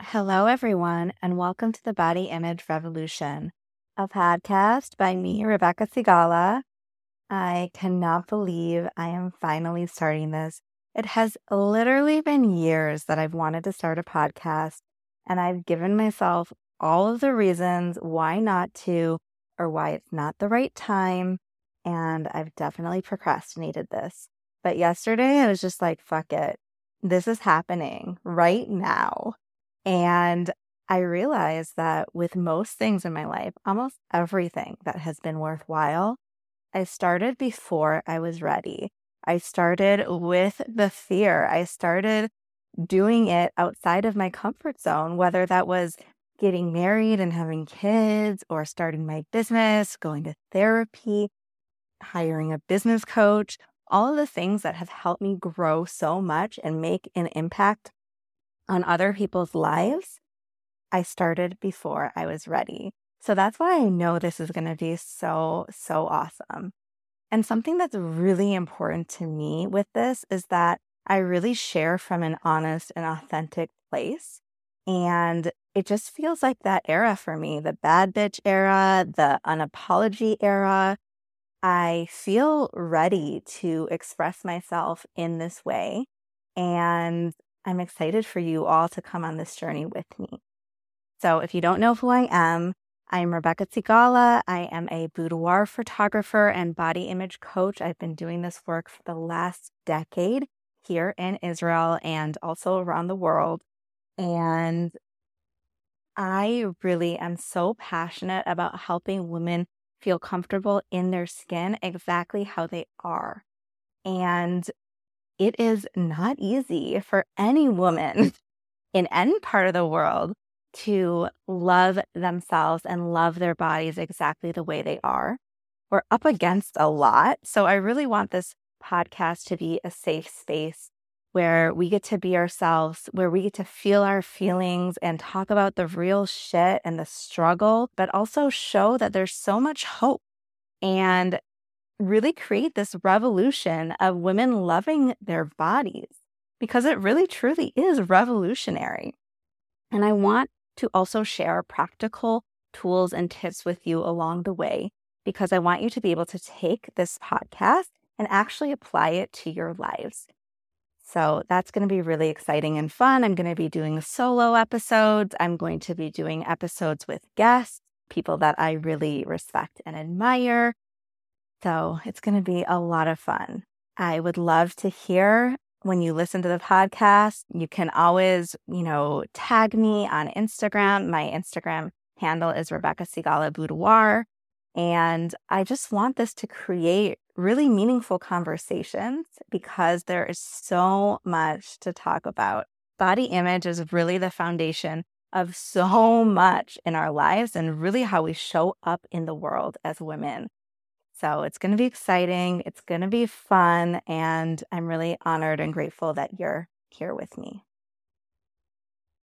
Hello, everyone, and welcome to the Body Image Revolution, a podcast by me, Rebecca Sigala. I cannot believe I am finally starting this. It has literally been years that I've wanted to start a podcast, and I've given myself all of the reasons why not to or why it's not the right time. And I've definitely procrastinated this. But yesterday, I was just like, fuck it. This is happening right now. And I realized that with most things in my life, almost everything that has been worthwhile, I started before I was ready. I started with the fear. I started doing it outside of my comfort zone, whether that was getting married and having kids or starting my business, going to therapy, hiring a business coach, all of the things that have helped me grow so much and make an impact on other people's lives, I started before I was ready. So that's why I know this is going to be so, so awesome. And something that's really important to me with this is that I really share from an honest and authentic place. And it just feels like that era for me the bad bitch era, the unapology era. I feel ready to express myself in this way. And I'm excited for you all to come on this journey with me. So, if you don't know who I am, I'm Rebecca Sigala. I am a boudoir photographer and body image coach. I've been doing this work for the last decade here in Israel and also around the world. And I really am so passionate about helping women feel comfortable in their skin exactly how they are. And it is not easy for any woman in any part of the world to love themselves and love their bodies exactly the way they are. We're up against a lot. So I really want this podcast to be a safe space where we get to be ourselves, where we get to feel our feelings and talk about the real shit and the struggle, but also show that there's so much hope. And really create this revolution of women loving their bodies because it really truly is revolutionary. And I want to also share practical tools and tips with you along the way because I want you to be able to take this podcast and actually apply it to your lives. So that's going to be really exciting and fun. I'm going to be doing solo episodes. I'm going to be doing episodes with guests, people that I really respect and admire. So it's going to be a lot of fun. I would love to hear when you listen to the podcast. You can always, you know, tag me on Instagram. My Instagram handle is Rebecca Sigala Boudoir. And I just want this to create really meaningful conversations because there is so much to talk about. Body image is really the foundation of so much in our lives and really how we show up in the world as women. So it's going to be exciting. It's going to be fun. And I'm really honored and grateful that you're here with me.